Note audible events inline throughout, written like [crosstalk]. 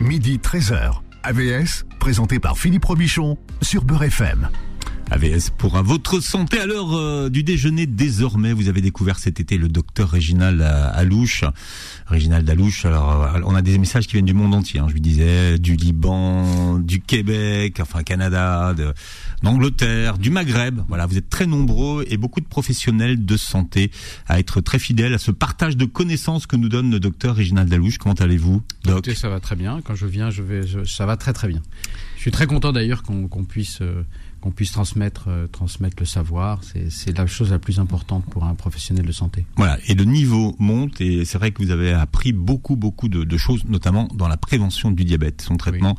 midi 13h. AVS, présenté par Philippe Robichon sur Beurre FM. AVS pour votre santé à l'heure euh, du déjeuner désormais. Vous avez découvert cet été le docteur Réginald Alouche. Réginald Alouche, alors euh, on a des messages qui viennent du monde entier. Hein, je lui disais du Liban, du Québec, enfin Canada, d'Angleterre, du Maghreb. Voilà, vous êtes très nombreux et beaucoup de professionnels de santé à être très fidèles à ce partage de connaissances que nous donne le docteur Réginald Alouche. Comment allez-vous, doc Ça va très bien. Quand je viens, je vais, ça va très très bien. Je suis très content d'ailleurs qu'on puisse euh, qu'on puisse transmettre, euh, transmettre le savoir. C'est la chose la plus importante pour un professionnel de santé. Voilà, et le niveau monte, et c'est vrai que vous avez appris beaucoup, beaucoup de, choses, notamment dans la prévention du diabète, son traitement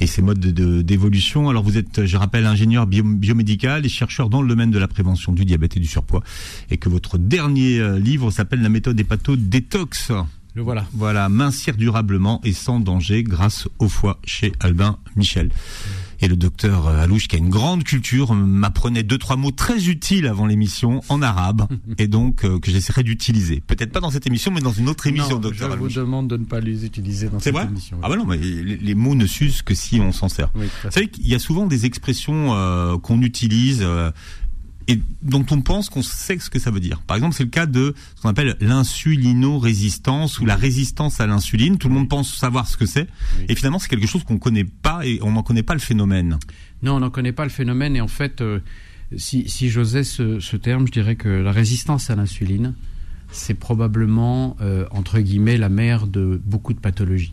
et ses modes d'évolution. Alors vous êtes, je rappelle, ingénieur biomédical et chercheur dans le domaine de la prévention du diabète et du surpoids, et que votre dernier euh, livre s'appelle La méthode hépato-détox. Le voilà. Voilà, mincir durablement et sans danger grâce au foie chez Albin Michel. Et le docteur euh, Alouche, qui a une grande culture, m'apprenait deux, trois mots très utiles avant l'émission en arabe, [laughs] et donc euh, que j'essaierai d'utiliser. Peut-être pas dans cette émission, mais dans une autre émission, docteur Alouche. Je vous demande de ne pas les utiliser dans cette émission. Ah bah non, mais les, mots ne s'usent que si on s'en sert. Vous savez qu'il y a souvent des expressions euh, qu'on utilise et dont on pense qu'on sait ce que ça veut dire. Par exemple, c'est le cas de ce qu'on appelle l'insulino-résistance ou la résistance à l'insuline. Tout le monde pense savoir ce que c'est, et finalement, c'est quelque chose qu'on ne connaît pas et on n'en connaît pas le phénomène. Non, on n'en connaît pas le phénomène, et en fait, euh, si, si j'osais ce, ce, terme, je dirais que la résistance à l'insuline, c'est probablement, euh, entre guillemets, la mère de beaucoup de pathologies.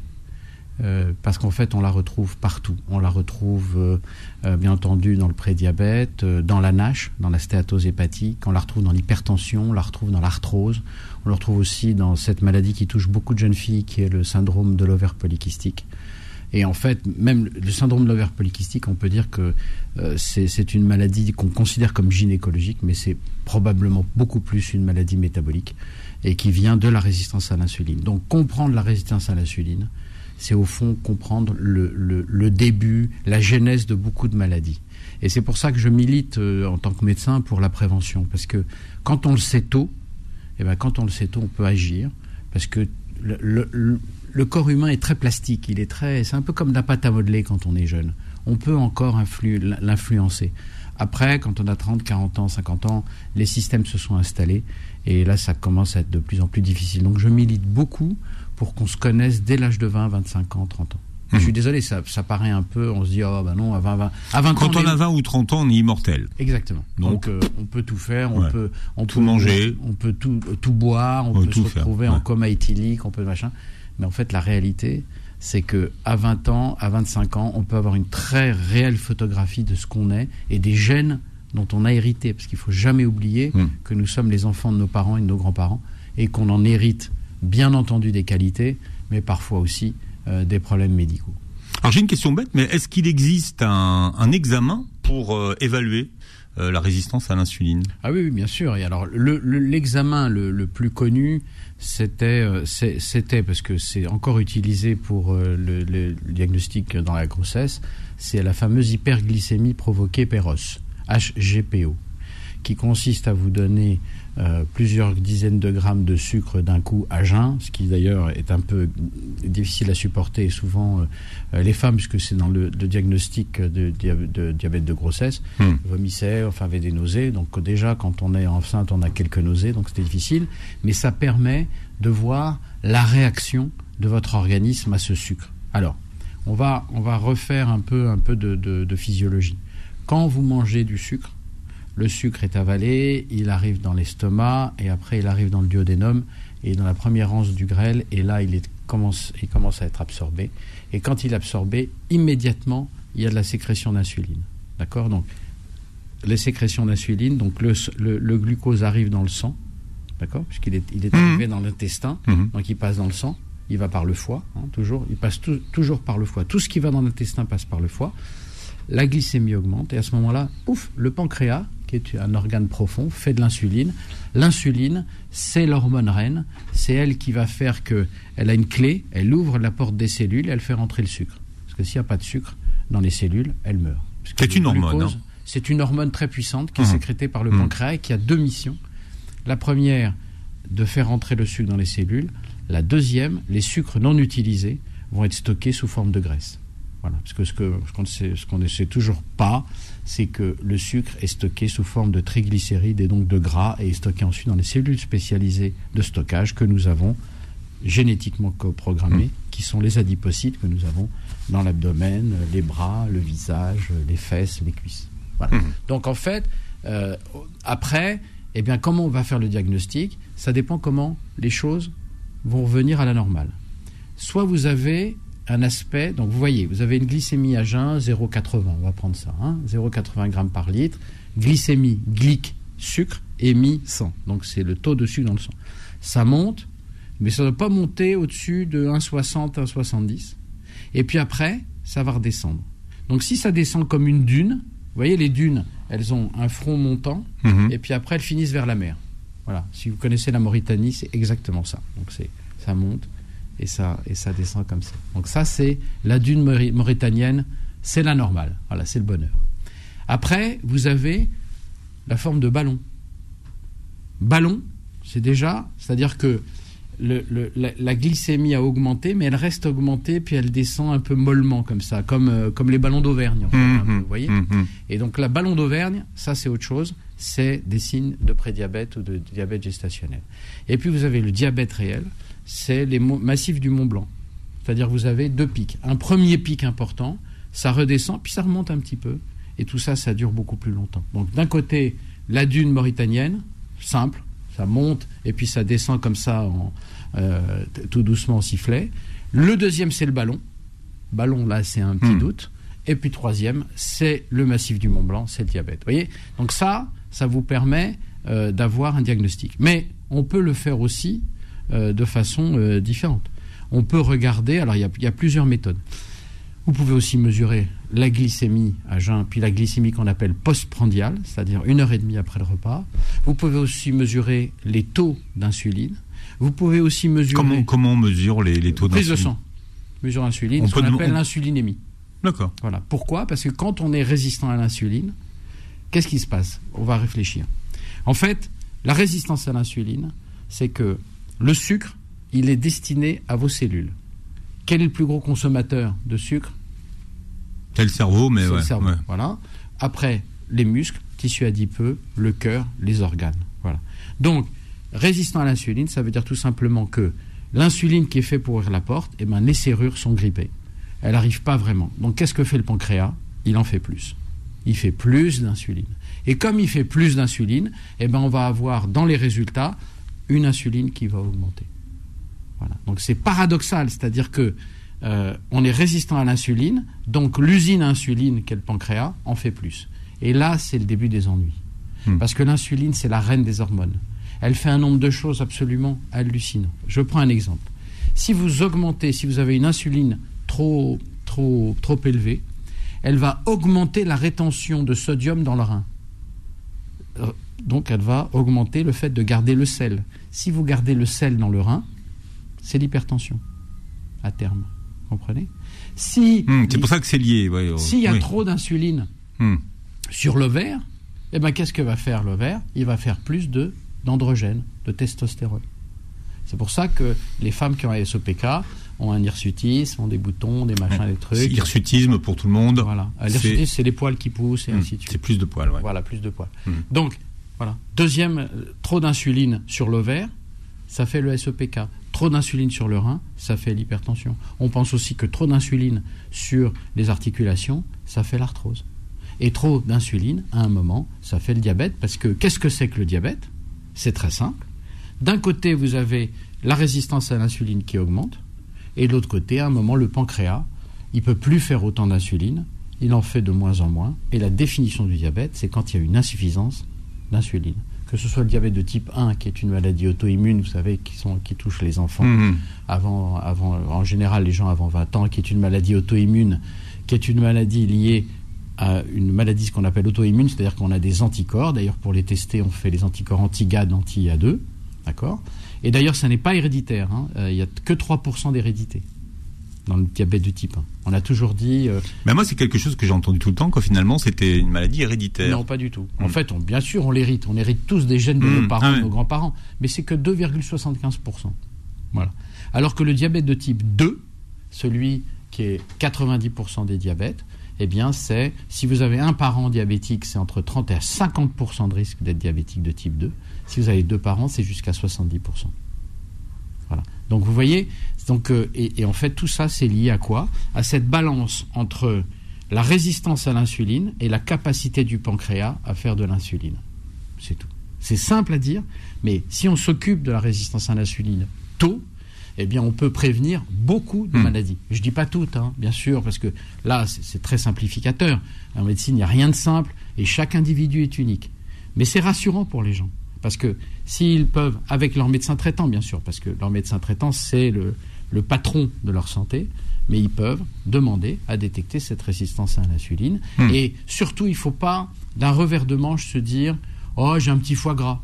Euh, parce qu'en fait, on la retrouve partout. On la retrouve, euh, euh, bien entendu, dans le prédiabète, dans la NASH, dans la stéatose hépatique, on la retrouve dans l'hypertension, on la retrouve dans l'arthrose, on la retrouve aussi dans cette maladie qui touche beaucoup de jeunes filles, qui est le syndrome de l'ovaire polykystique. Et en fait, même le syndrome de l'ovaire polykystique, on peut dire que c'est une maladie qu'on considère comme gynécologique, mais c'est probablement beaucoup plus une maladie métabolique et qui vient de la résistance à l'insuline. Donc comprendre la résistance à l'insuline, c'est au fond comprendre le, début, la genèse de beaucoup de maladies. Et c'est pour ça que je milite euh, en tant que médecin pour la prévention, parce que quand on le sait tôt, et eh ben quand on le sait tôt, on peut agir, parce que le, corps humain est très plastique, il est très, c'est un peu comme la pâte à modeler quand on est jeune. On peut encore l'influencer. Après, quand on a 30, 40 ans, 50 ans, les systèmes se sont installés et là, ça commence à être de plus en plus difficile. Donc, je milite beaucoup pour qu'on se connaisse dès l'âge de 20, 25 ans, 30 ans. Je suis mhm. désolé, ça, ça, paraît un peu, on se dit, oh ben non, à 20, 20, à 20 Quand on, a 20 ou 30 ans, on est immortel. Exactement. Donc, euh, on peut tout faire, on peut on tout manger, on peut tout, tout boire, on, peut se retrouver en coma éthylique, on peut machin. Mais en fait, la réalité, c'est que à 20 ans, à 25 ans, on peut avoir une très réelle photographie de ce qu'on est et des gènes dont on a hérité, parce qu'il faut jamais oublier hmm. que nous sommes les enfants de nos parents et de nos grands-parents et qu'on en hérite bien entendu des qualités, mais parfois aussi euh, des problèmes médicaux. Alors j'ai une question bête, mais est-ce qu'il existe un, examen pour euh, évaluer euh, la résistance à l'insuline? Ah oui, bien sûr. Et alors l'examen le, plus connu, c'était c'était parce que c'est encore utilisé pour le, diagnostic dans la grossesse, c'est la fameuse hyperglycémie provoquée PEROS, HGPO, qui consiste à vous donner euh, plusieurs dizaines de grammes de sucre d'un coup à jeun, ce qui d'ailleurs est un peu difficile à supporter et souvent euh, les femmes, puisque c'est dans le, diagnostic de, diabète de grossesse, hmm. vomissaient, enfin avaient des nausées. Donc déjà, quand on est enceinte, on a quelques nausées, donc c'était difficile. Mais ça permet de voir la réaction de votre organisme à ce sucre. Alors, on va, on va refaire un peu, un peu de physiologie. Quand vous mangez du sucre, le sucre est avalé, il arrive dans l'estomac et après il arrive dans le duodénum et dans la première anse du grêle et là il, commence, il commence à être absorbé. Et quand il est absorbé, immédiatement il y a de la sécrétion d'insuline. D'accord? Donc les sécrétions d'insuline, donc le, glucose arrive dans le sang, d'accord? Puisqu'il est, il est mhm. arrivé dans l'intestin, mhm. donc il passe dans le sang, il va par le foie, hein, toujours, il passe toujours par le foie. Tout ce qui va dans l'intestin passe par le foie. La glycémie augmente et à ce moment-là, ouf, le pancréas qui est un organe profond, fait de l'insuline. L'insuline, c'est l'hormone reine. C'est elle qui va faire que elle a une clé, elle ouvre la porte des cellules, elle fait rentrer le sucre. Parce que s'il n'y a pas de sucre dans les cellules, elle meurt. C'est une hormone. Hein. C'est une hormone très puissante qui est mmh. sécrétée par le mmh. pancréas et qui a deux missions. La première, de faire rentrer le sucre dans les cellules. La deuxième, les sucres non utilisés vont être stockés sous forme de graisse. Voilà, parce que ce qu'on ce qu'on ne sait toujours pas, c'est que le sucre est stocké sous forme de triglycérides et donc de gras et est stocké ensuite dans les cellules spécialisées de stockage que nous avons génétiquement programmées, mmh. qui sont les adipocytes que nous avons dans l'abdomen, les bras, le visage, les fesses, les cuisses. Voilà. Mmh. Donc en fait, euh, après, eh bien, comment on va faire le diagnostic? Ça dépend comment les choses vont revenir à la normale. Soit vous avez un aspect, donc vous voyez, vous avez une glycémie à jeun 0,80, on va prendre ça, hein, 0,80 grammes par litre, glycémie, glyque, sucre, émis 100, donc c'est le taux de sucre dans le sang. Ça monte, mais ça ne doit pas monter au-dessus de 1,60, 1,70, et puis après, ça va redescendre. Donc si ça descend comme une dune, vous voyez les dunes, elles ont un front montant, mhm. et puis après elles finissent vers la mer. Voilà, si vous connaissez la Mauritanie, c'est exactement ça. Donc c'est ça monte, et ça, et ça descend comme ça. Donc ça, c'est la dune mauritanienne, c'est la normale. Voilà, c'est le bonheur. Après, vous avez la forme de ballon. Ballon, c'est déjà, c'est-à-dire que le, la, glycémie a augmenté, mais elle reste augmentée, puis elle descend un peu mollement comme ça, comme, euh, comme les ballons d'Auvergne, mmh, vous voyez mmh, mmh. Et donc la ballon d'Auvergne, ça c'est autre chose, c'est des signes de prédiabète ou de diabète gestationnel. Et puis vous avez le diabète réel, c'est les massifs du Mont Blanc. C'est-à-dire que vous avez deux pics. Un premier pic important, ça redescend, puis ça remonte un petit peu. Et tout ça, ça dure beaucoup plus longtemps. Donc d'un côté, la dune mauritanienne, simple, ça monte et puis ça descend comme ça, euh, tout doucement en sifflet. Le deuxième, c'est le ballon. Ballon, là, c'est un petit hmm. doute. Et puis troisième, c'est le massif du Mont Blanc, c'est le diabète. Vous voyez? Donc ça, ça vous permet euh, d'avoir un diagnostic. Mais on peut le faire aussi de façon euh, différente. On peut regarder, alors il y, a, plusieurs méthodes. Vous pouvez aussi mesurer la glycémie à jeun, puis la glycémie qu'on appelle postprandiale, c'est-à-dire une heure et demie après le repas. Vous pouvez aussi mesurer les taux d'insuline. Vous pouvez aussi mesurer. Comment, comment on mesure les, les taux d'insuline Prise de sang. Mesure insuline, ce qu'on appelle l'insulinémie. D'accord. Voilà. Pourquoi? Parce que quand on est résistant à l'insuline, qu'est-ce qui se passe? On va réfléchir. En fait, la résistance à l'insuline, c'est que le sucre, il est destiné à vos cellules. Quel est le plus gros consommateur de sucre? C'est le cerveau, mais ouais, le cerveau. Voilà. Après, les muscles, tissu adipeux, le cœur, les organes. Voilà. Donc, résistant à l'insuline, ça veut dire tout simplement que l'insuline qui est faite pour ouvrir la porte, eh ben, les serrures sont grippées. Elle n'arrive pas vraiment. Donc, qu'est-ce que fait le pancréas? Il en fait plus. Il fait plus d'insuline. Et comme il fait plus d'insuline, eh ben, on va avoir dans les résultats une insuline qui va augmenter. Voilà. Donc c'est paradoxal, c'est-à-dire que euh, on est résistant à l'insuline, donc l'usine insuline qu'est le pancréas en fait plus. Et là, c'est le début des ennuis. Hmm. Parce que l'insuline, c'est la reine des hormones. Elle fait un nombre de choses absolument hallucinant. Je prends un exemple. Si vous augmentez, si vous avez une insuline trop, trop, trop élevée, elle va augmenter la rétention de sodium dans le rein. Donc elle va augmenter le fait de garder le sel. Si vous gardez le sel dans le rein, c'est l'hypertension à terme. Comprenez? Si hmm, C'est pour ça que c'est lié. S'il y a trop d'insuline hmm. sur l'ovaire, eh ben, qu'est-ce que va faire l'ovaire Il va faire plus de d'androgène, de testostérone. C'est pour ça que les femmes qui ont un SOPK ont un hirsutisme, ont des boutons, des machins, des trucs. Hirsutisme pour tout le monde. Voilà. L'hirsutisme, c'est les poils qui poussent et hmm. ainsi de suite. C'est plus de poils, ouais. Voilà, plus de poils. Donc, voilà. Deuxième, euh, trop d'insuline sur l'ovaire, ça fait le SEPK. Trop d'insuline sur le rein, ça fait l'hypertension. On pense aussi que trop d'insuline sur les articulations, ça fait l'arthrose. Et trop d'insuline, à un moment, ça fait le diabète, parce que qu'est-ce que c'est que le diabète? C'est très simple. D'un côté, vous avez la résistance à l'insuline qui augmente, et de l'autre côté, à un moment, le pancréas, il peut plus faire autant d'insuline, il en fait de moins en moins, et la définition du diabète, c'est quand il y a une insuffisance d'insuline. Que ce soit le diabète de type 1, qui est une maladie auto-immune, vous savez, qui, sont, qui touche les enfants mhm. avant, avant, en général les gens avant 20 ans, qui est une maladie auto-immune, qui est une maladie liée à une maladie ce qu'on appelle auto-immune, c'est-à-dire qu'on a des anticorps. D'ailleurs, pour les tester, on fait les anticorps anti-GAD, anti-A2. D'accord? Et d'ailleurs, ça n'est pas héréditaire. Hein. Euh, il n'y a que 3% d'hérédité dans le diabète de type 1. On a toujours dit. Euh, mais moi, c'est quelque chose que j'ai entendu tout le temps, que finalement, c'était une maladie héréditaire. Non, pas du tout. En hmm. fait, on, bien sûr, on l'hérite. On hérite tous des gènes de nos hmm. parents, ah de nos grands-parents. Mais c'est que 2,75%. Voilà. Alors que le diabète de type 2, celui qui est 90% des diabètes, eh bien, c'est si vous avez un parent diabétique, c'est entre 30 et 50% de risque d'être diabétique de type 2. Si vous avez deux parents, c'est jusqu'à 70%. Voilà. Donc vous voyez, donc, euh, et, en fait tout ça c'est lié à quoi? À cette balance entre la résistance à l'insuline et la capacité du pancréas à faire de l'insuline. C'est tout. C'est simple à dire, mais si on s'occupe de la résistance à l'insuline tôt, eh bien, on peut prévenir beaucoup de hmm. maladies. Je ne dis pas toutes, hein, bien sûr, parce que là, c'est très simplificateur. En médecine, il n'y a rien de simple et chaque individu est unique. Mais c'est rassurant pour les gens. Parce que s'ils peuvent, avec leur médecin traitant, bien sûr, parce que leur médecin traitant, c'est le, patron de leur santé, mais ils peuvent demander à détecter cette résistance à l'insuline. Hmm. Et surtout, il ne faut pas, d'un revers de manche, se dire Oh, j'ai un petit foie gras.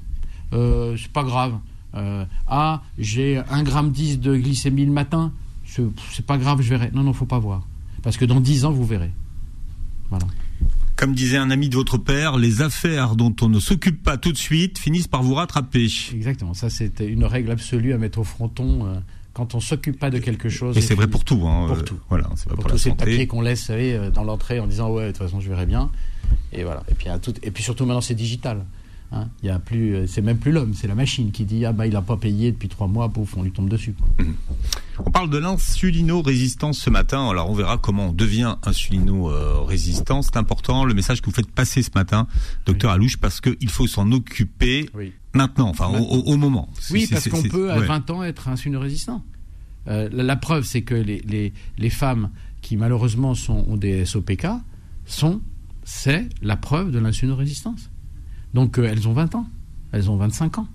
Euh, c'est pas grave. Euh, ah, j'ai 1,10 gramme de glycémie le matin, c'est pas grave, je verrai. Non, non, faut pas voir. Parce que dans 10 ans, vous verrez. Voilà. Comme disait un ami de votre père, les affaires dont on ne s'occupe pas tout de suite finissent par vous rattraper. Exactement, ça c'était une règle absolue à mettre au fronton. Euh, quand on s'occupe pas de quelque chose. Et c'est vrai pour tout. Hein, pour tout. Voilà, c'est pour, tous ces papiers qu'on laisse dans l'entrée en disant ouais de toute façon je verrai bien. Et voilà. Et puis, tout, et puis surtout maintenant c'est digital. Hein, y a plus, euh, c'est même plus l'homme, c'est la machine qui dit ah bah il n'a pas payé depuis trois mois, pouf, on lui tombe dessus. Mhm. On parle de l'insulino-résistance ce matin. Alors on verra comment on devient insulino-résistant. C'est important le message que vous faites passer ce matin, docteur Alouche, parce qu'il faut s'en occuper maintenant, enfin au, moment. Oui, parce qu'on peut à 20 ans être insulino-résistant. Euh, la, preuve, c'est que les, les, les, femmes qui malheureusement sont, ont des SOPK sont, c'est la preuve de l'insulino-résistance. Donc euh, elles ont 20 ans, elles ont 25 ans.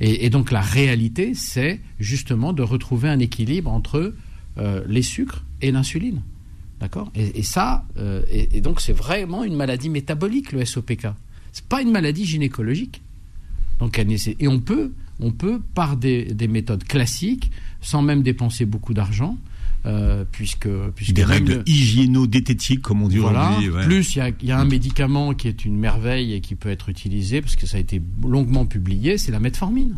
Et, donc la réalité, c'est justement de retrouver un équilibre entre euh, les sucres et l'insuline. D'accord? Et, ça, euh, et, donc c'est vraiment une maladie métabolique, le SOPK. C'est pas une maladie gynécologique. Donc, et on peut, on peut, par des méthodes classiques, sans même dépenser beaucoup d'argent, euh, puisque, puisque des règles hygiéno-diététiques comme on dit aujourd'hui. Plus il y, a, un médicament qui est une merveille et qui peut être utilisé parce que ça a été longuement publié, c'est la metformine.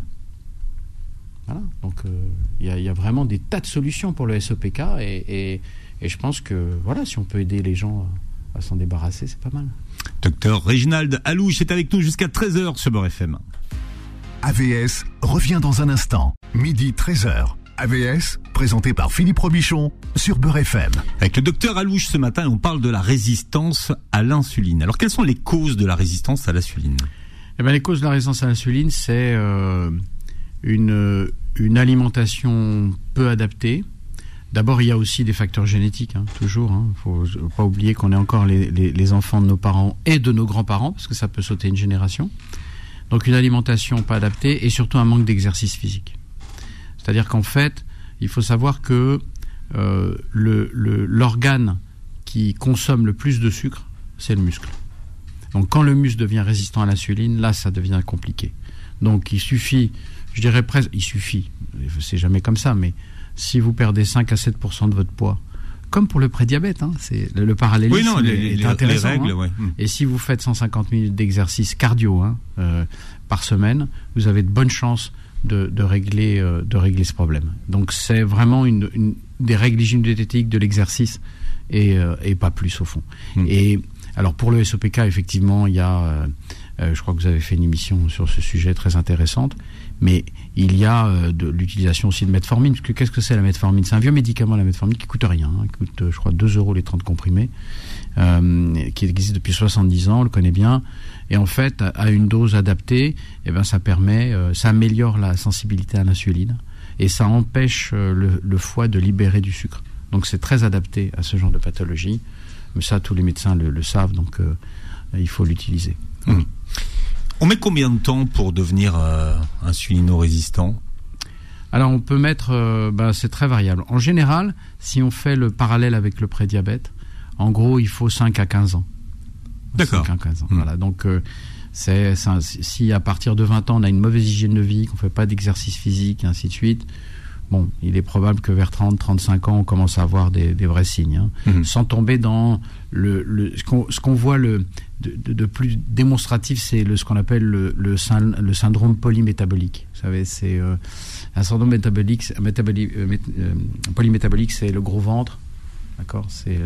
Voilà. Donc euh, il y, a vraiment des tas de solutions pour le SOPK et, et, je pense que voilà, si on peut aider les gens à s'en débarrasser, c'est pas mal. Docteur Réginald Alouche est avec nous jusqu'à 13h sur Beurre FM. AVS revient dans un instant, midi 13h. AVS, présenté par Philippe Robichon sur Beurre FM. Avec le docteur Alouche ce matin, on parle de la résistance à l'insuline. Alors, quelles sont les causes de la résistance à l'insuline? Eh bien, Les causes de la résistance à l'insuline, c'est euh, une, une alimentation peu adaptée. D'abord, il y a aussi des facteurs génétiques, hein, toujours. Il hein. ne faut pas oublier qu'on est encore les, les, enfants de nos parents et de nos grands-parents, parce que ça peut sauter une génération. Donc une alimentation pas adaptée et surtout un manque d'exercice physique. C'est-à-dire qu'en fait, il faut savoir que euh, l'organe qui consomme le plus de sucre, c'est le muscle. Donc quand le muscle devient résistant à l'insuline, là, ça devient compliqué. Donc il suffit, je dirais presque, il suffit, c'est jamais comme ça, mais si vous perdez 5 à 7% de votre poids, comme pour le prédiabète, hein, c'est le, parallélisme est intéressant. Hein. Et si vous faites 150 minutes d'exercice cardio hein, euh, par semaine, vous avez de bonnes chances de, régler, euh, de régler ce problème. Donc c'est vraiment une, des règles hygiéno-diététiques de l'exercice et, euh, et, pas plus au fond. Hmm. Et alors pour le SOPK, effectivement, il y a, euh, je crois que vous avez fait une émission sur ce sujet très intéressante, mais il y a de l'utilisation aussi de metformine. Parce que qu'est-ce que c'est la metformine? C'est un vieux médicament, la metformine, qui coûte rien, hein, qui coûte, je crois, 2 euros les 30 comprimés, qui existe depuis 70 ans, on le connaît bien. Et en fait, à une dose adaptée, eh ben, ça permet, euh, ça améliore la sensibilité à l'insuline et ça empêche euh, le, foie de libérer du sucre. Donc c'est très adapté à ce genre de pathologie. Mais ça, tous les médecins le, savent, donc euh, il faut l'utiliser. Mmh. On met combien de temps pour devenir insulino-résistant? Alors on peut mettre, ben, c'est très variable. En général, si on fait le parallèle avec le prédiabète, en gros il faut 5 à 15 ans. D'accord. Hmm. Voilà. Donc, euh, c'est si à partir de 20 ans on a une mauvaise hygiène de vie, qu'on fait pas d'exercice physique, et ainsi de suite, bon, il est probable que vers 30, 35 ans, on commence à avoir des, vrais signes, hein. mhm. sans tomber dans le, le ce qu'on voit le, de, plus démonstratif, c'est ce qu'on appelle le, le, syndrome polymétabolique. Vous savez, c'est euh, un syndrome métabolique, métabolique euh, euh, polymétabolique, c'est le gros ventre, d'accord C'est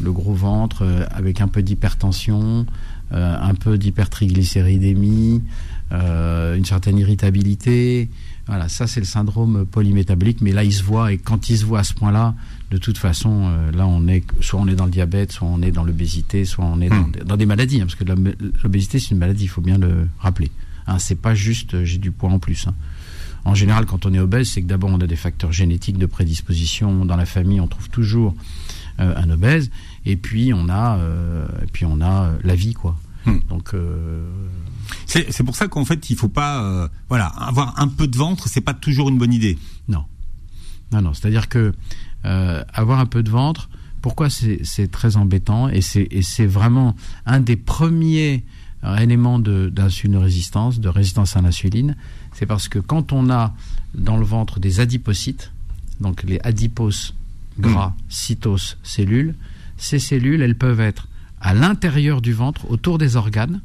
le gros ventre avec un peu d'hypertension, un peu d'hypertriglycéridémie, une certaine irritabilité, voilà, ça c'est le syndrome polymétabolique, mais là il se voit et quand il se voit à ce point-là, de toute façon, euh, là on est soit on est dans le diabète, soit on est dans l'obésité, soit on est dans, hmm. des maladies, hein, parce que l'obésité c'est une maladie, il faut bien le rappeler. Hein, c'est pas juste euh, j'ai du poids en plus. Hein. En général, quand on est obèse, c'est que d'abord on a des facteurs génétiques de prédisposition dans la famille, on trouve toujours euh, un obèse, et puis on a, et puis on a la vie quoi. Hmm. Donc c'est pour ça qu'en fait, il faut pas, euh, voilà, avoir un peu de ventre, c'est pas toujours une bonne idée. Non, non, non. C'est-à-dire que euh, avoir un peu de ventre, pourquoi c'est très embêtant? Et c'est vraiment un des premiers éléments d'insuline résistance, de résistance à l'insuline, c'est parce que quand on a dans le ventre des adipocytes, donc les adiposes gras, hmm. cytos, cellules, ces cellules, elles peuvent être à l'intérieur du ventre, autour des organes,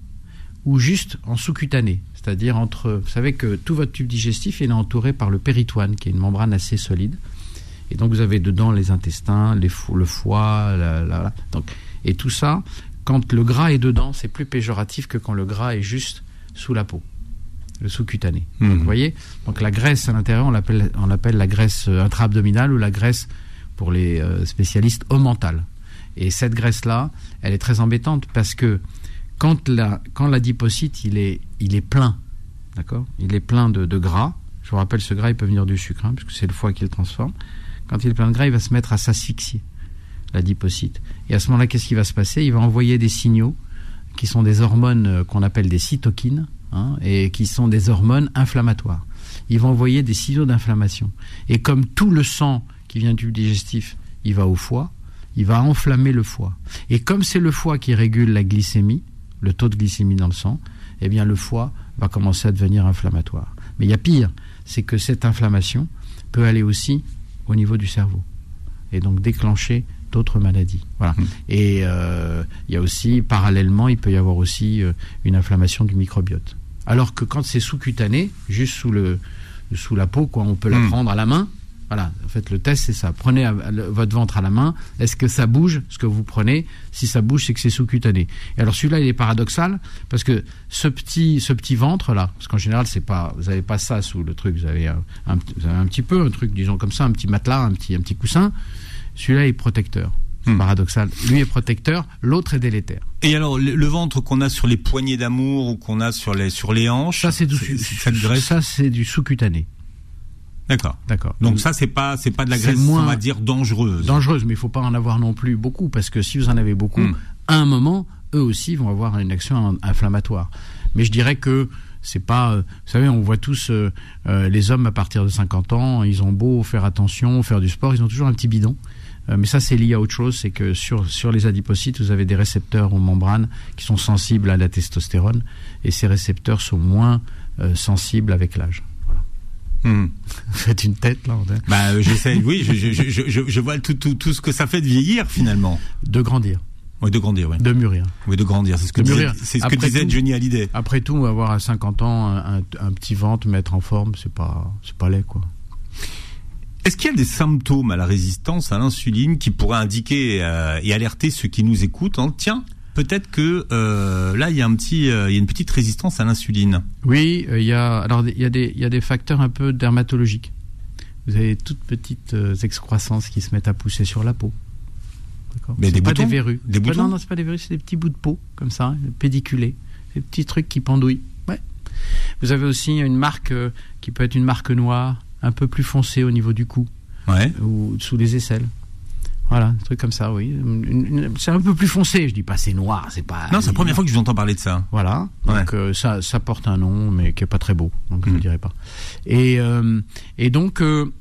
ou juste en sous-cutané. C'est-à-dire entre. Vous savez que tout votre tube digestif est entouré par le péritoine, qui est une membrane assez solide. Et donc vous avez dedans les intestins, les le foie, la, donc, et tout ça. Quand le gras est dedans, c'est plus péjoratif que quand le gras est juste sous la peau, le sous-cutané. Mmh. Vous voyez Donc la graisse à l'intérieur, on l'appelle, on l'appelle la graisse intra-abdominale ou la graisse, pour les euh, spécialistes, mentale. Et cette graisse-là, elle est très embêtante parce que quand la, quand l'adipocyte il est, il est plein, d'accord? Il est plein de, gras. Je vous rappelle, ce gras, il peut venir du sucre, hein, puisque c'est le foie qui le transforme. Quand il est plein de gras, il va se mettre à s'asphyxier, l'adipocyte. Et à ce moment-là, qu'est-ce qui va se passer? Il va envoyer des signaux qui sont des hormones euh, qu'on appelle des cytokines, hein, et qui sont des hormones inflammatoires. Il va envoyer des signaux d'inflammation. Et comme tout le sang qui vient du digestif, il va au foie, il va enflammer le foie. Et comme c'est le foie qui régule la glycémie, le taux de glycémie dans le sang, eh bien le foie va commencer à devenir inflammatoire. Mais il y a pire, c'est que cette inflammation peut aller aussi au niveau du cerveau et donc déclencher d'autres maladies. Voilà. Mmh. Et euh, il y a aussi, parallèlement, il peut y avoir aussi euh, une inflammation du microbiote. Alors que quand c'est sous-cutané, juste sous, le, sous la peau, quoi, on peut la mmh. prendre à la main, voilà, en fait, le test, c'est ça. Prenez votre ventre à la main. Est-ce que ça bouge, ce que vous prenez? Si ça bouge, c'est que c'est sous-cutané. Et alors, celui-là, il est paradoxal, parce que ce petit, ce petit ventre-là, parce qu'en général, c'est pas, vous n'avez pas ça sous le truc, vous avez un, un, petit peu un truc, disons comme ça, un petit matelas, un petit, un petit coussin. Celui-là est protecteur. C'est hmm. paradoxal. Lui est protecteur, l'autre est délétère. Et alors, le, ventre qu'on a sur les poignées d'amour ou qu'on a sur les, sur les hanches, ça c'est du, sous-cutané. D'accord. D'accord. Donc, ça c'est pas c'est pas de la graisse moins on va dire dangereuse. Dangereuse, mais il faut pas en avoir non plus beaucoup parce que si vous en avez beaucoup, hmm. à un moment, eux aussi vont avoir une action inflammatoire. Mais je dirais que c'est pas, euh, vous savez, on voit tous euh, euh, les hommes à partir de 50 ans, ils ont beau faire attention, faire du sport, ils ont toujours un petit bidon. Mais ça, c'est lié à autre chose, c'est que sur, sur les adipocytes, vous avez des récepteurs aux membranes qui sont sensibles à la testostérone, et ces récepteurs sont moins sensibles avec l'âge. Hmm. [laughs] Vous faites une tête là. Bah, euh, j'essaie. oui, je, je, je, je, vois tout, tout, tout ce que ça fait de vieillir finalement. De grandir. Oui, de grandir, oui. De mûrir. Oui, de grandir. C'est ce que disait, c'est ce que disait Johnny Hallyday. Après tout, avoir à 50 ans un, un, petit ventre, mettre en forme, c'est pas, c'est pas laid, quoi. Est-ce qu'il y a des symptômes à la résistance à l'insuline qui pourraient indiquer euh, et alerter ceux qui nous écoutent hein, Tiens, peut-être que euh, là il y a un petit, euh, il y a une petite résistance à l'insuline? Oui, il y a alors il y a des il y a des facteurs un peu dermatologiques. Vous avez toutes petites excroissances qui se mettent à pousser sur la peau. Mais des pas des verrues. Des boutons Non, non, c'est pas des verrues, c'est des petits bouts de peau comme ça, pédiculés, des petits trucs qui pendouillent. Ouais. Vous avez aussi une marque qui peut être une marque noire, un peu plus foncée au niveau du cou. Ouais. Ou sous les aisselles. Voilà, un truc comme ça, oui. C'est un peu plus foncé, je dis pas c'est noir, c'est pas. Non, c'est la première fois que je vous entends parler de ça. Voilà, donc euh, ça, ça porte un nom, mais qui est pas très beau, donc je ne mm. dirai pas. Et, euh, et donc, euh,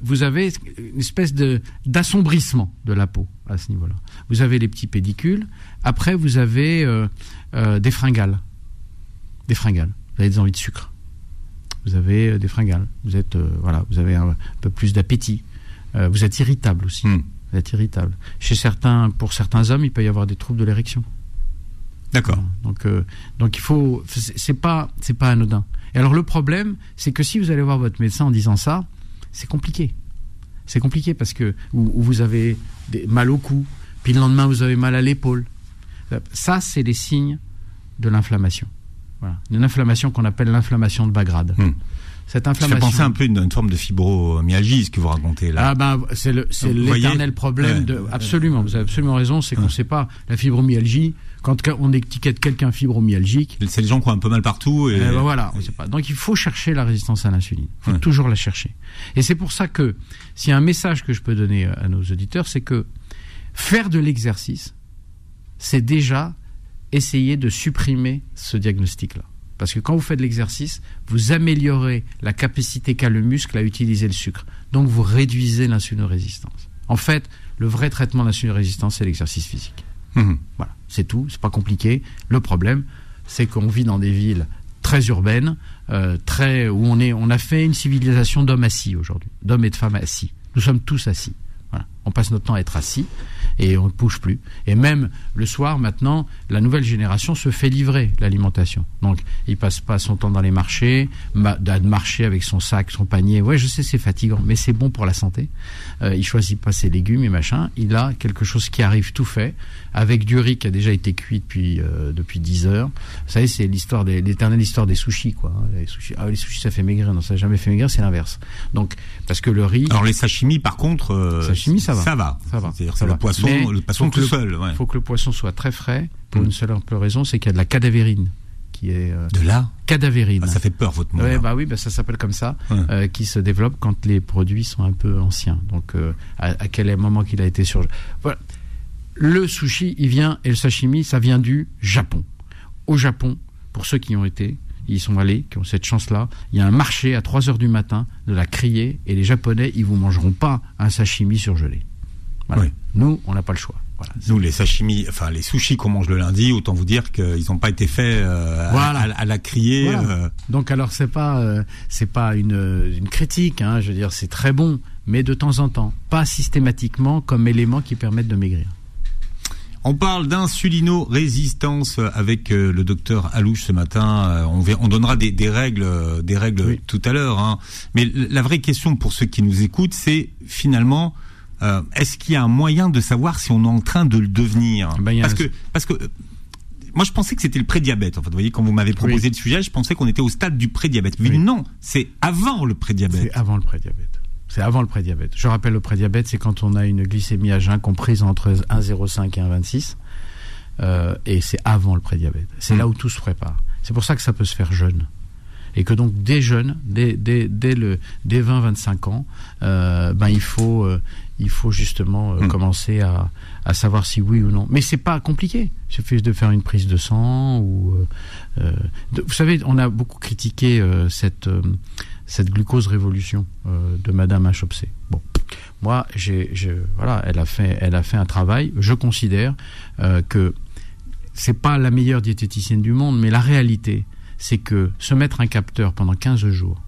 vous avez une espèce de d'assombrissement de la peau à ce niveau-là. Vous avez les petits pédicules, après vous avez des fringales. Des fringales. Vous avez des envies de sucre. Vous avez des fringales, vous êtes voilà, vous avez un peu plus d'appétit, vous êtes irritable aussi. Hmm. Vous êtes irritable. Chez certains, pour certains hommes, il peut y avoir des troubles de l'érection. D'accord. Donc, donc il faut, c'est pas, c'est pas anodin. Et alors le problème, c'est que si vous allez voir votre médecin en disant ça, c'est compliqué. C'est compliqué parce que vous avez des, mal au cou, puis le lendemain vous avez mal à l'épaule. Ça, c'est des signes de l'inflammation. Voilà. Une inflammation qu'on appelle l'inflammation de bas grade. Hmm. Cette inflammation. Ça fait penser un peu à une, forme de fibromyalgie, ce que vous racontez là. Ah ben, c'est l'éternel problème de. Absolument, vous avez absolument raison, c'est qu'on ne sait pas. La fibromyalgie, quand on étiquette quelqu'un fibromyalgique. C'est les gens qui ont un peu mal partout. Et... Eh ben voilà, on sait pas. Donc il faut chercher la résistance à l'insuline. Il faut toujours la chercher. Et c'est pour ça que, s'il y a un message que je peux donner à nos auditeurs, c'est que faire de l'exercice, c'est déjà essayer de supprimer ce diagnostic-là. Parce que quand vous faites de l'exercice, vous améliorez la capacité qu'a le muscle à utiliser le sucre. Donc vous réduisez l'insulinorésistance. En fait, le vrai traitement de l'insulinorésistance, c'est l'exercice physique. Mmh. Voilà, c'est tout, c'est pas compliqué. Le problème, c'est qu'on vit dans des villes très urbaines, euh, très où on est, on a fait une civilisation d'hommes assis aujourd'hui, d'hommes et de femmes assis. Nous sommes tous assis. On passe notre temps à être assis et on ne bouge plus. Et même le soir, maintenant, la nouvelle génération se fait livrer l'alimentation. Donc, il passe pas son temps dans les marchés, de marcher avec son sac, son panier. Ouais, je sais, c'est fatigant, mais c'est bon pour la santé. Euh, il choisit pas ses légumes et machin. Il a quelque chose qui arrive tout fait, avec du riz qui a déjà été cuit depuis euh, depuis 10 heures. Vous savez, c'est l'histoire des l'éternelle histoire des sushis, quoi. Les sushis, ah, les sushis, ça fait maigrir. Non, ça n'a jamais fait maigrir, c'est l'inverse. Donc, parce que le riz. Alors les sashimi, par contre, euh, sashimi, ça va. Ça va. Ça va. C'est-à-dire c'est le poisson, le poisson tout seul. Il faut que le poisson soit très frais pour une seule raison, c'est qu'il y a de la cadavérine qui est de là cadavérine. Ah, ça fait peur votre mot. Ouais, bah oui, bah ça s'appelle comme ça, euh, qui se développe quand les produits sont un peu anciens. Donc euh, à, quel moment qu'il a été sur. Voilà. Le sushi, il vient et le sashimi, ça vient du Japon. Au Japon, pour ceux qui y ont été, ils sont allés, qui ont cette chance-là. Il y a un marché à 3 heures du matin de la criée et les Japonais, ils vous mangeront pas un sashimi surgelé. Voilà. Nous, on n'a pas le choix. Nous, les sashimi, enfin les sushis qu'on mange le lundi, autant vous dire qu'ils n'ont pas été faits euh, à, la criée. Euh. Donc alors c'est pas euh, c'est pas une, une critique, hein, je veux dire c'est très bon, mais de temps en temps, pas systématiquement comme élément qui permettent de maigrir. On parle d'insulino-résistance avec le docteur Alouche ce matin. On, on donnera des, règles, des règles tout à l'heure. Hein. Mais la vraie question pour ceux qui nous écoutent, c'est finalement euh, est-ce qu'il y a un moyen de savoir si on est en train de le devenir? Ben, Parce que parce que moi, je pensais que c'était le prédiabète. En fait, vous voyez, quand vous m'avez proposé le sujet, je pensais qu'on était au stade du prédiabète. Mais non, c'est avant le prédiabète. C'est avant le prédiabète. C'est avant le prédiabète. Je rappelle, le prédiabète, c'est quand on a une glycémie à jeun comprise entre 1,05 et 1,26. Euh, et c'est avant le prédiabète. C'est hmm. là où tout se prépare. C'est pour ça que ça peut se faire jeune et que donc dès jeune, dès, dès, dès le dès 20-25 ans, euh, ben il faut euh, il faut justement hmm. commencer à, à, savoir si oui ou non. Mais c'est pas compliqué. Il suffit de faire une prise de sang ou vous savez, on a beaucoup critiqué cette cette glucose révolution de Madame Hachopsé. Bon, moi, j'ai, voilà, elle a fait, elle a fait un travail. Je considère que c'est pas la meilleure diététicienne du monde, mais la réalité, c'est que se mettre un capteur pendant 15 jours,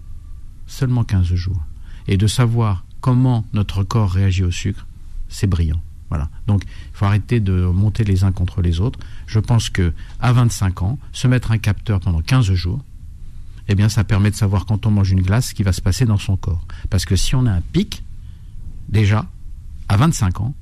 seulement 15 jours, et de savoir comment notre corps réagit au sucre, c'est brillant. Voilà. Donc, il faut arrêter de monter les uns contre les autres. Je pense que à 25 ans, se mettre un capteur pendant 15 jours, eh bien, ça permet de savoir quand on mange une glace ce qui va se passer dans son corps. Parce que si on a un pic, déjà, à 25 ans,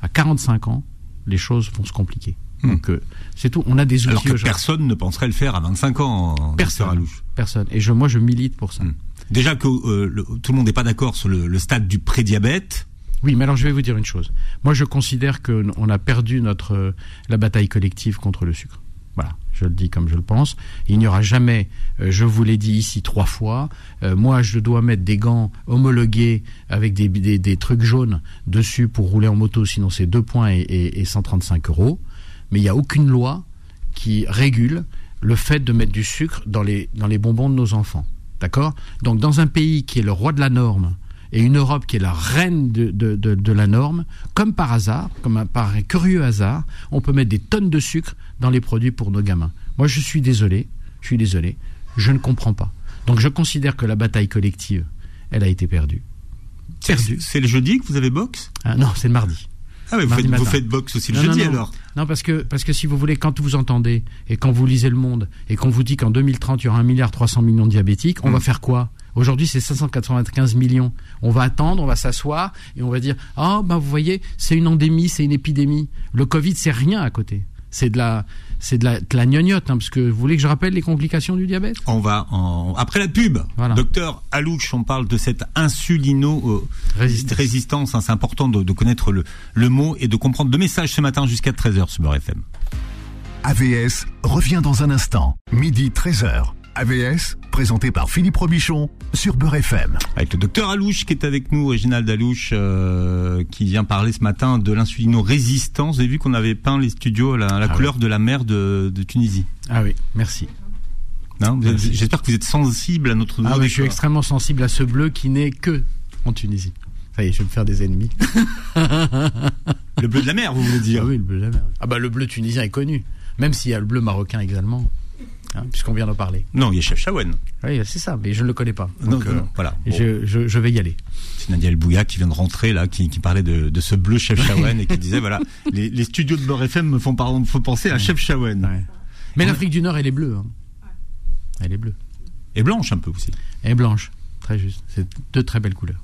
à 45 ans, les choses vont se compliquer. Hmm. Donc euh, c'est tout. On a des outils. Alors que personne ne penserait le faire à 25 ans. Personne. Personne. Et je, moi, je milite pour ça. Hmm. Déjà que euh, tout le monde n'est pas d'accord sur le, stade du prédiabète. Oui, mais alors je vais vous dire une chose. Moi, je considère qu'on a perdu notre euh, la bataille collective contre le sucre. Voilà, je le dis comme je le pense. Il n'y aura jamais, je vous l'ai dit ici trois fois, moi je dois mettre des gants homologués avec des, trucs jaunes dessus pour rouler en moto, sinon c'est deux points et, et, et 135 euros mais il n'y a aucune loi qui régule le fait de mettre du sucre dans les bonbons de nos enfants. D'accord? Donc dans un pays qui est le roi de la norme et une Europe qui est la reine de, de, de, la norme, comme par hasard, comme par un curieux hasard, on peut mettre des tonnes de sucre dans les produits pour nos gamins. Moi je suis désolé, je suis désolé, je ne comprends pas. Donc je considère que la bataille collective, elle a été perdue. Perdue. C'est le jeudi que vous avez boxe? Ah, Non, c'est le mardi. Ah oui, vous faites, vous faites, boxe aussi le jeudi alors Non, parce que, parce que si vous voulez, quand vous entendez et quand vous lisez Le Monde et qu'on vous dit qu'en 2030 il y aura un milliard 300 millions de diabétiques, on va hmm. faire quoi? Aujourd'hui, c'est 595 millions. On va attendre, on va s'asseoir et on va dire Ah, oh, ben vous voyez, c'est une endémie, c'est une épidémie. Le Covid, c'est rien à côté. C'est de la, c'est de la, de la gnognotte, hein, parce que vous voulez que je rappelle les complications du diabète? On va en... après la pub. Docteur Alouche, on parle de cette insulino résistance. Hein, c'est important de, connaître le, le mot et de comprendre le message ce matin jusqu'à 13h sur Beurre FM. AVS revient dans un instant, midi 13h. AVS, présenté par Philippe Robichon sur Beurre FM. Avec le docteur Alouche qui est avec nous, Réginald Alouche, euh, qui vient parler ce matin de l'insulino-résistance. Vous avez vu qu'on avait peint les studios à la, ah couleur de la mer de, Tunisie. Ah oui, merci. J'espère que vous êtes sensible à notre. Ah oui, je suis extrêmement sensible à ce bleu qui n'est que en Tunisie. Ça y est, je vais me faire des ennemis. le bleu de la mer, vous voulez dire Ah oui, le bleu de la mer. Ah bah le bleu tunisien est connu, même s'il y a le bleu marocain également. Hein, puisqu'on vient d'en parler. Non, il y a Chef Chawen. Oui, c'est ça, mais je ne le connais pas. Donc, non, euh, voilà. Je, vais y aller. C'est Nadia El Bouya qui vient de rentrer là, qui, parlait de, ce bleu Chef Chawen et qui disait voilà, les, studios de Beurre FM me font, penser à Chef Chawen. Mais l'Afrique du Nord, elle est bleue. Hein. Elle est bleue. Et blanche un peu aussi. Et blanche, très juste. C'est deux très belles couleurs.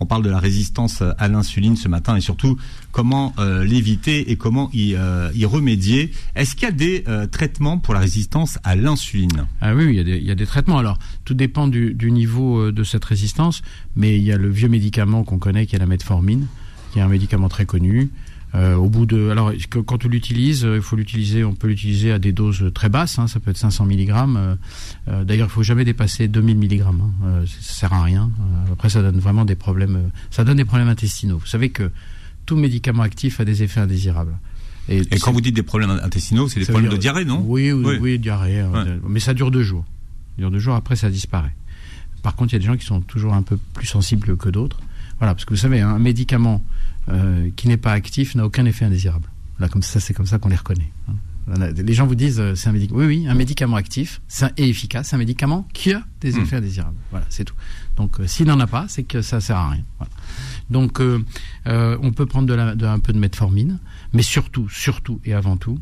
On parle de la résistance à l'insuline ce matin et surtout comment euh, l'éviter et comment y, euh, y remédier. Est-ce qu'il y a des euh, traitements pour la résistance à l'insuline? Ah oui, il y, a des, traitements. Alors, tout dépend du, niveau de cette résistance, mais il y a le vieux médicament qu'on connaît qui est la metformine, qui est un médicament très connu. Euh, au bout de, alors quand on l'utilise, euh, il faut l'utiliser, on peut l'utiliser à des doses très basses, hein, ça peut être 500 mg. Euh, d'ailleurs, il faut jamais dépasser 2000 mg. Hein, ça sert à rien. après, ça donne vraiment des problèmes, ça donne des problèmes intestinaux. Vous savez que tout médicament actif a des effets indésirables. Et, quand vous dites des problèmes intestinaux, c'est des problèmes de diarrhée, non? Oui, oui, oui, diarrhée. Mais ça dure deux jours. Ça dure deux jours, après ça disparaît. Par contre, il y a des gens qui sont toujours un peu plus sensibles que d'autres. Voilà, parce que vous savez, un médicament euh, qui n'est pas actif n'a aucun effet indésirable. Là, comme ça, c'est comme ça qu'on les reconnaît. Hein. Les gens vous disent, euh, c'est un médicament. Oui, oui, un médicament actif et efficace, c'est un médicament qui a des hmm. effets indésirables. Voilà, c'est tout. Donc, euh, s'il n'en a pas, c'est que ça sert à rien. Donc, on peut prendre de, la, un peu de metformine, mais surtout, surtout et avant tout,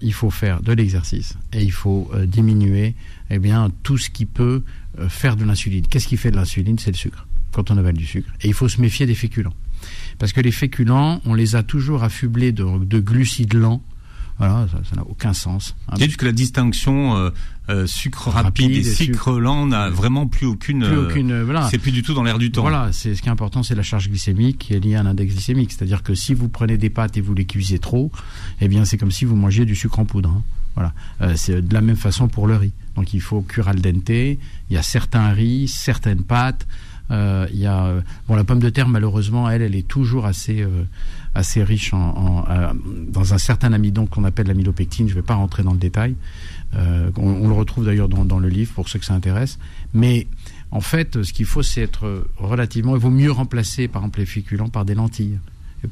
il faut faire de l'exercice et il faut diminuer eh bien, tout ce qui peut faire de l'insuline. Qu'est-ce qui fait de l'insuline? C'est le sucre, quand on avale du sucre. Et il faut se méfier des féculents. Parce que les féculents, on les a toujours affublés de, glucides lents. Voilà, ça n'a aucun sens. C'est juste que la distinction euh, euh, sucre rapide, et sucre lent n'a vraiment plus aucune. Plus aucune euh, voilà. C'est plus du tout dans l'air du temps. Voilà, c'est ce qui est important, c'est la charge glycémique qui est liée à l'index glycémique. C'est-à-dire que si vous prenez des pâtes et vous les cuisez trop, eh bien c'est comme si vous mangiez du sucre en poudre. Hein. Voilà, c'est de la même façon pour le riz. Donc il faut cuire al dente. Il y a certains riz, certaines pâtes. Euh, il y a euh, bon la pomme de terre malheureusement elle elle est toujours assez euh, assez riche en, dans un certain amidon qu'on appelle l'amylopectine. Je ne vais pas rentrer dans le détail. On, le retrouve d'ailleurs dans, le livre pour ceux que ça intéresse. Mais en fait, ce qu'il faut, c'est être relativement. Il vaut mieux remplacer, par exemple, les féculents par des lentilles,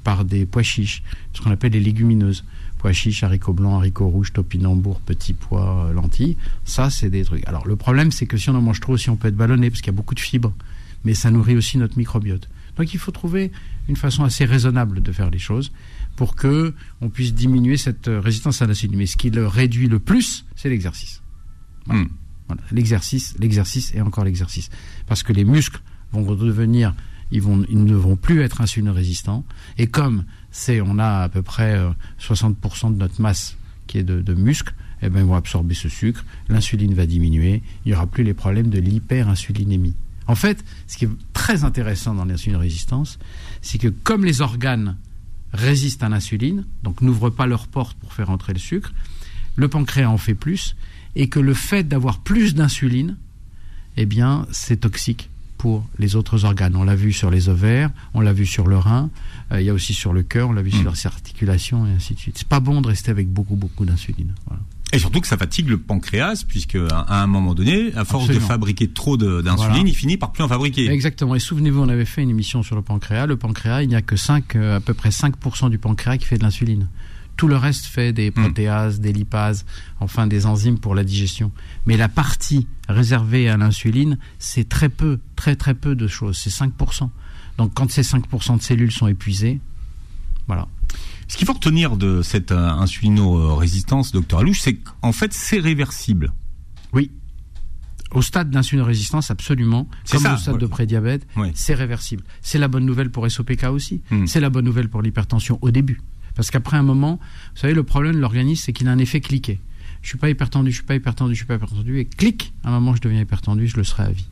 par des pois chiches, ce qu'on appelle les légumineuses. Pois chiches, haricots blancs, haricots rouges, topinambour, petits pois, lentilles. Ça, c'est des trucs. Alors, le problème, c'est que si on en mange trop, aussi, on peut être ballonné parce qu'il y a beaucoup de fibres mais ça nourrit aussi notre microbiote. Donc il faut trouver une façon assez raisonnable de faire les choses pour que on puisse diminuer cette résistance à l'insuline. Mais ce qui le réduit le plus, c'est l'exercice. Hmm. L'exercice, l'exercice et encore l'exercice. Parce que les muscles vont devenir, ils, vont, ils ne vont plus être insuline résistants. Et comme c'est, on a à peu près 60% euh, de notre masse qui est de, de muscles, eh ben, ils vont absorber ce sucre, l'insuline va diminuer, il n'y aura plus les problèmes de l'hyperinsulinémie. En fait, ce qui est très intéressant dans l'insuline résistance, c'est que comme les organes résistent à l'insuline, donc n'ouvrent pas leurs portes pour faire entrer le sucre, le pancréas en fait plus, et que le fait d'avoir plus d'insuline, eh bien, c'est toxique pour les autres organes. On l'a vu sur les ovaires, on l'a vu sur le rein, euh, il y a aussi sur le cœur, on l'a vu sur hmm. les articulations et ainsi de suite. C'est pas bon de rester avec beaucoup beaucoup d'insuline. Voilà. Et surtout que ça fatigue le pancréas, puisque à un moment donné, à force de fabriquer trop d'insuline, il finit par plus en fabriquer. Exactement. Et souvenez-vous, on avait fait une émission sur le pancréas. Le pancréas, il n'y a que 5, euh, à peu près 5% du pancréas qui fait de l'insuline. Tout le reste fait des protéases, des lipases, enfin des enzymes pour la digestion. Mais la partie réservée à l'insuline, c'est très peu, très très peu de choses. C'est 5%. Donc quand ces 5% de cellules sont épuisées, voilà. Ce qu'il faut retenir de cette euh, insulino-résistance, docteur Alouche, c'est qu'en fait, c'est réversible. Oui. Au stade d'insulino-résistance, absolument. C'est Comme ça, au stade ouais. de prédiabète, Ouais. c'est réversible. C'est la bonne nouvelle pour SOPK aussi. Hmm. C'est la bonne nouvelle pour l'hypertension au début. Parce qu'après un moment, vous savez, le problème de l'organisme, c'est qu'il a un effet cliqué. Je suis pas hypertendu, je suis pas hypertendu, je suis pas hypertendu, et clic, à un moment, je deviens hypertendu, je le serai à vie.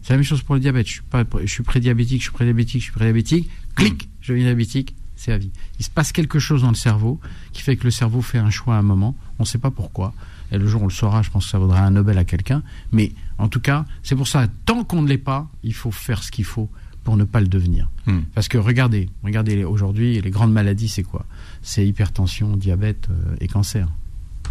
C'est la même chose pour le diabète. Je suis pas, je suis prédiabétique, je suis prédiabétique, je suis prédiabétique. Clic, je deviens diabétique, c'est à vie. Il se passe quelque chose dans le cerveau qui fait que le cerveau fait un choix à un moment. On ne sait pas pourquoi. Et le jour où on le saura, je pense que ça vaudra un Nobel à quelqu'un. Mais en tout cas, c'est pour ça, tant qu'on ne l'est pas, il faut faire ce qu'il faut pour ne pas le devenir. Hmm. Parce que regardez, regardez aujourd'hui, les grandes maladies, c'est quoi? C'est hypertension, diabète euh, et cancer.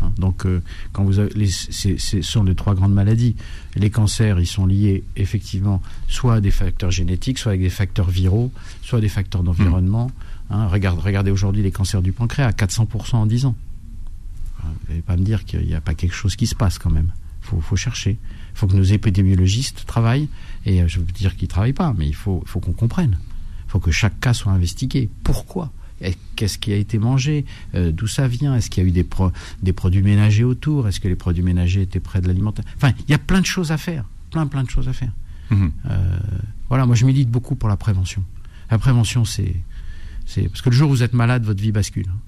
Hein, Donc, euh, quand vous avez, les, c'est- c'est- ce sont les trois grandes maladies. Les cancers, ils sont liés effectivement soit à des facteurs génétiques, soit avec des facteurs viraux, soit à des facteurs d'environnement. Hein, regarde, regardez aujourd'hui les cancers du pancréas, 400% en 10 ans. Hein, Vous n'allez pas me dire qu'il n'y a pas quelque chose qui se passe quand même. Il faut, faut chercher. Il faut que nos épidémiologistes travaillent. Et euh, je veux dire qu'ils ne travaillent pas, mais il faut, faut qu'on comprenne. Il faut que chaque cas soit investigué. Pourquoi? Qu'est-ce qui a été mangé? Euh, D'où ça vient? Est-ce qu'il y a eu des, pro- des produits ménagers autour? Est-ce que les produits ménagers étaient près de l'alimentation? Enfin, il y a plein de choses à faire. Plein, plein de choses à faire. Mhm. Euh, voilà, moi je milite beaucoup pour la prévention. La prévention, c'est, c'est parce que le jour où vous êtes malade, votre vie bascule. hein.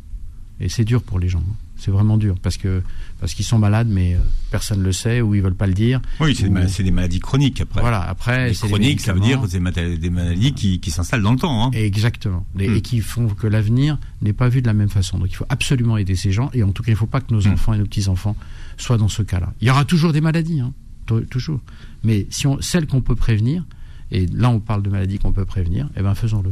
Et c'est dur pour les gens. hein. C'est vraiment dur parce que parce qu'ils sont malades, mais euh, personne ne le sait ou ils veulent pas le dire. Oui, c'est des, Ou- maladies chroniques après. Voilà. Après, c'est chroniques, ça veut dire des maladies qui, qui s'installent dans le temps. Hein. Exactement. Hmm. Et qui font que l'avenir n'est pas vu de la même façon. Donc il faut absolument aider ces gens. Et en tout cas, il ne faut pas que nos Hmm. enfants et nos petits-enfants soient dans ce cas-là. Il y aura toujours des maladies, hein, tou- toujours. Mais si on, celles qu'on peut prévenir, et là on parle de maladies qu'on peut prévenir, eh ben faisons-le.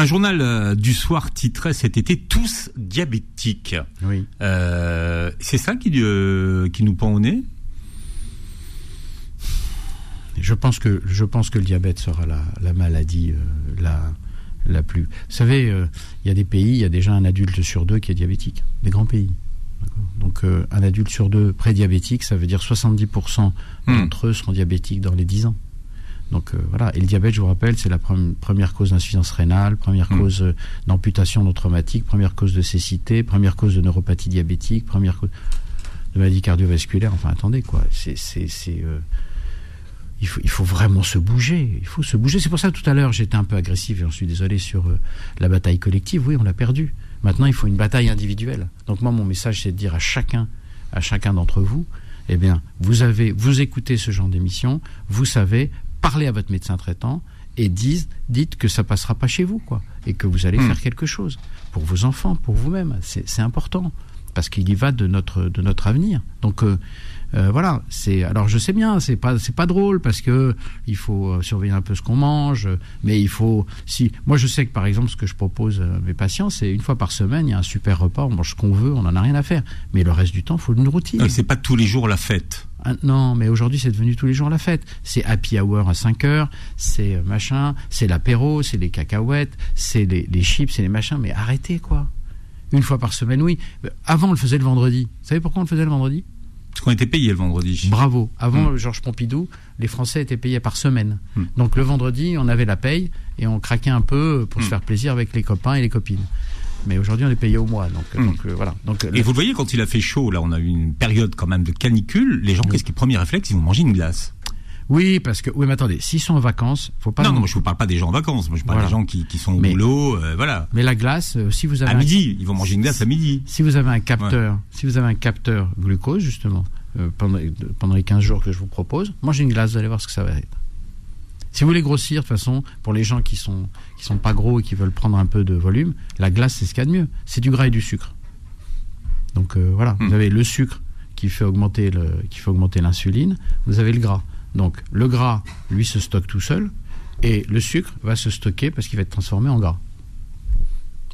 Un journal euh, du soir titrait cet été Tous diabétiques. Oui. Euh, c'est ça qui, euh, qui nous pend au nez? Je pense que je pense que le diabète sera la, la maladie euh, la la plus. Vous savez, il y a des pays, il y a déjà un adulte sur deux qui est diabétique, des grands pays. Donc un adulte sur deux prédiabétique, ça veut dire 70% Hmm. d'entre eux seront diabétiques dans les 10 ans. Donc euh, voilà, et le diabète, je vous rappelle, c'est la pre- première cause d'insuffisance rénale, première Hmm. cause euh, d'amputation non traumatique, première cause de cécité, première cause de neuropathie diabétique, première cause de maladie cardiovasculaire. Enfin, attendez, quoi. C'est, euh, il, faut, il faut vraiment se bouger. Il faut se bouger. C'est pour ça, tout à l'heure, j'étais un peu agressif, et j'en suis désolé, sur euh, la bataille collective. Oui, on l'a perdue. Maintenant, il faut une bataille individuelle. Donc, moi, mon message, c'est de dire à chacun, à chacun d'entre vous, eh bien, vous avez, vous écoutez ce genre d'émission, vous savez, parlez à votre médecin traitant et dites, dites que ça passera pas chez vous, quoi, et que vous allez Hmm. faire quelque chose pour vos enfants, pour vous-même. C'est c'est important parce qu'il y va de notre de notre avenir. Donc euh, euh, voilà, c'est alors je sais bien, c'est pas c'est pas drôle parce que il faut euh, surveiller un peu ce qu'on mange, euh, mais il faut si moi je sais que par exemple ce que je propose à mes patients, c'est une fois par semaine, il y a un super repas, on mange ce qu'on veut, on en a rien à faire, mais le reste du temps, il faut une routine. C'est pas tous les jours la fête. Ah, non, mais aujourd'hui, c'est devenu tous les jours la fête. C'est happy hour à 5 heures, c'est euh, machin, c'est l'apéro, c'est les cacahuètes, c'est les, les chips, c'est les machins. Mais arrêtez, quoi. Une fois par semaine, oui. Euh, Avant, on le faisait le vendredi. Vous savez pourquoi on le faisait le vendredi? Parce qu'on était payé le vendredi. Bravo. Avant, Mm. Georges Pompidou, les Français étaient payés par semaine. Mm. Donc le vendredi, on avait la paye et on craquait un peu pour se Mm. faire plaisir avec les copains et les copines. Mais aujourd'hui, on est payé au mois. Donc, euh, donc, voilà. Donc, Et vous le voyez, quand il a fait chaud, là, on a eu une période quand même de canicule. Les gens, qu'est-ce qui est le premier réflexe? Ils vont manger une glace. Oui, parce que oui, mais attendez, s'ils sont en vacances, faut pas. non, non, moi, je vous parle pas des gens en vacances. Moi, je parle Voilà. des gens qui, qui sont au Mais- boulot. euh, voilà. Mais la glace, euh, si vous avez À un- midi, ils vont manger une glace à midi. Si vous avez un capteur, si vous avez un capteur glucose justement euh, pendant, pendant les 15 jours que je vous propose, mangez une glace, vous allez voir ce que ça va être. Si vous voulez grossir, de toute façon, pour les gens qui sont qui sont pas gros et qui veulent prendre un peu de volume, la glace c'est ce qu'il y a de mieux. C'est du gras et du sucre. Donc voilà, Hmm. vous avez le sucre qui fait augmenter le qui fait augmenter l'insuline, vous avez le gras. Donc le gras, lui, se stocke tout seul, et le sucre va se stocker parce qu'il va être transformé en gras.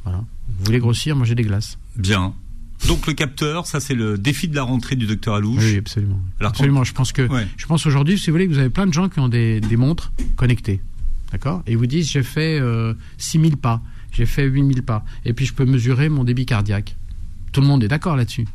Voilà. Vous voulez grossir, mangez des glaces. Bien. Donc le capteur, ça c'est le défi de la rentrée du docteur Alouche. Oui, absolument. Alors, absolument. Je pense que Ouais. je pense aujourd'hui, si vous voulez, que vous avez plein de gens qui ont des, des montres connectées, d'accord, et ils vous disent j'ai fait euh, 6000 pas, j'ai fait 8000 pas, et puis je peux mesurer mon débit cardiaque. Tout le monde est d'accord là-dessus.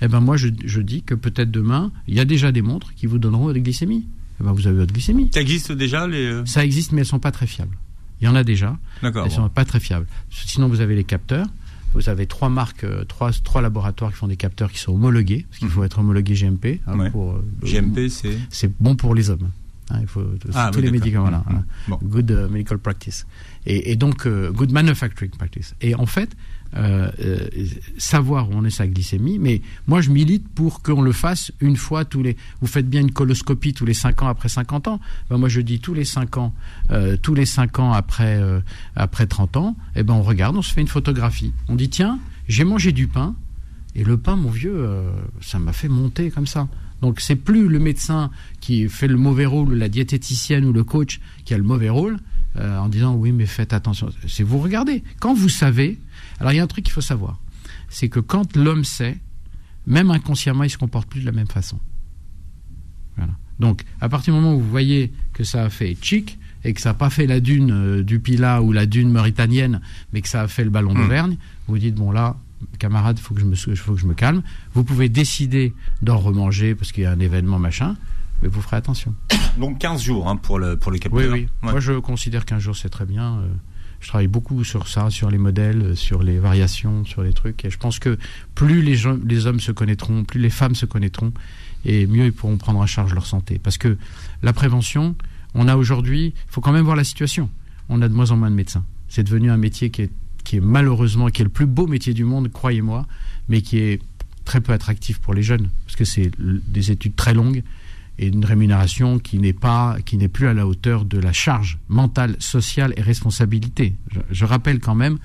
Eh ben moi, je, je dis que peut-être demain, il y a déjà des montres qui vous donneront votre glycémie. Eh ben vous avez votre glycémie. Ça existe déjà les. euh, Ça existe, mais elles sont pas très fiables. Il y en a déjà. D'accord. Elles bon. sont pas très fiables. Sinon, vous avez les capteurs. Vous avez trois marques, euh, trois, trois laboratoires qui font des capteurs qui sont homologués, parce qu'il faut être homologué GMP. hein, Mhm. Ouais. pour, euh, GMP, c'est. c'est bon pour les hommes. Hein, il faut Ah, tous oui, les médicaments. Voilà, Mhm. Bon. Good medical practice. Et, et donc good manufacturing practice. Et en fait, euh, euh, savoir où on est sa glycémie. Mais moi, je milite pour qu'on le fasse une fois tous les. Vous faites bien une coloscopie tous les 5 ans après 50 ans. Ben, moi, je dis tous les 5 ans, euh, tous les 5 ans après après 30 ans. Et ben, on regarde, on se fait une photographie. On dit tiens, j'ai mangé du pain. Et le pain, mon vieux, ça m'a fait monter comme ça. Donc c'est plus le médecin qui fait le mauvais rôle, la diététicienne ou le coach qui a le mauvais rôle, euh, en disant oui mais faites attention. C'est vous regardez. Quand vous savez, alors il y a un truc qu'il faut savoir, c'est que quand l'homme sait, même inconsciemment, il se comporte plus de la même façon. Voilà. Donc à partir du moment où vous voyez que ça a fait chic et que ça n'a pas fait la dune euh, du Pila ou la dune mauritanienne, mais que ça a fait le ballon Mm. d'Auvergne, vous dites bon là, camarade, faut que je me sou- faut que je me calme. Vous pouvez décider d'en remanger parce qu'il y a un événement machin, mais vous ferez attention. [coughs] Donc 15 jours hein, pour le pour les Oui, capteurs. oui. Ouais. Moi, je considère qu'un jour c'est très bien. euh, Je travaille beaucoup sur ça, sur les modèles, euh, sur les variations, sur les trucs. Et je pense que plus les, gens, les hommes se connaîtront, plus les femmes se connaîtront, et mieux ils pourront prendre en charge leur santé. Parce que la prévention, on a aujourd'hui, il faut quand même voir la situation. On a de moins en moins de médecins. C'est devenu un métier qui est, qui est malheureusement, qui est le plus beau métier du monde, croyez-moi, mais qui est très peu attractif pour les jeunes, parce que c'est des études très longues et une rémunération qui n'est pas, qui n'est plus à la hauteur de la charge mentale, sociale et responsabilité. Je, je rappelle quand même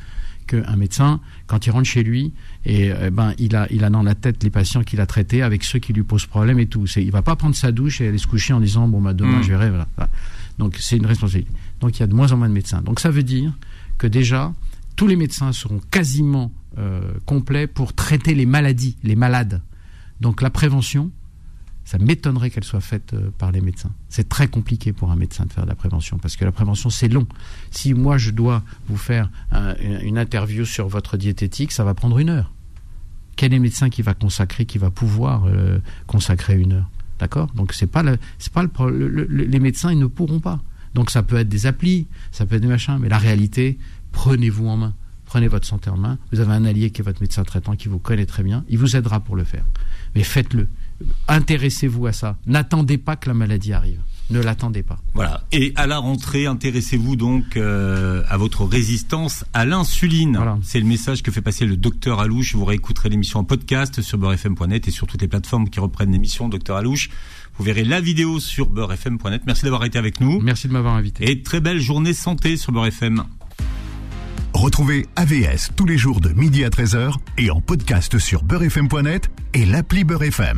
qu'un médecin, quand il rentre chez lui, et eh ben il a, il a dans la tête les patients qu'il a traités avec ceux qui lui posent problème et tout. C'est, il va pas prendre sa douche et aller se coucher en disant bon bah demain Mm. je verrai. Voilà. Voilà. Donc c'est une responsabilité. Donc il y a de moins en moins de médecins. Donc ça veut dire que déjà tous les médecins seront quasiment euh, complets pour traiter les maladies, les malades. Donc la prévention, ça m'étonnerait qu'elle soit faite euh, par les médecins. C'est très compliqué pour un médecin de faire de la prévention parce que la prévention c'est long. Si moi je dois vous faire un- une interview sur votre diététique, ça va prendre une heure. Quel est le médecin qui va consacrer, qui va pouvoir euh, consacrer une heure? D'accord? Donc c'est pas les médecins ils ne pourront pas. Donc ça peut être des applis, ça peut être des machins, mais la réalité, prenez-vous en main. Prenez votre santé en main. Vous avez un allié qui est votre médecin traitant qui vous connaît très bien. Il vous aidera pour le faire. Mais faites-le. Intéressez-vous à ça. N'attendez pas que la maladie arrive. Ne l'attendez pas. Voilà. Et à la rentrée, intéressez-vous donc euh, à votre résistance à l'insuline. Voilà. C'est le message que fait passer le docteur Alouche. Vous réécouterez l'émission en podcast sur beurrefm.net et sur toutes les plateformes qui reprennent l'émission Docteur Alouche. Vous verrez la vidéo sur beurrefm.net. Merci d'avoir été avec nous. Merci de m'avoir invité. Et très belle journée santé sur Beurre FM. Retrouvez AVS tous les jours de midi à 13h et en podcast sur beurrefm.net et l'appli Beurre FM.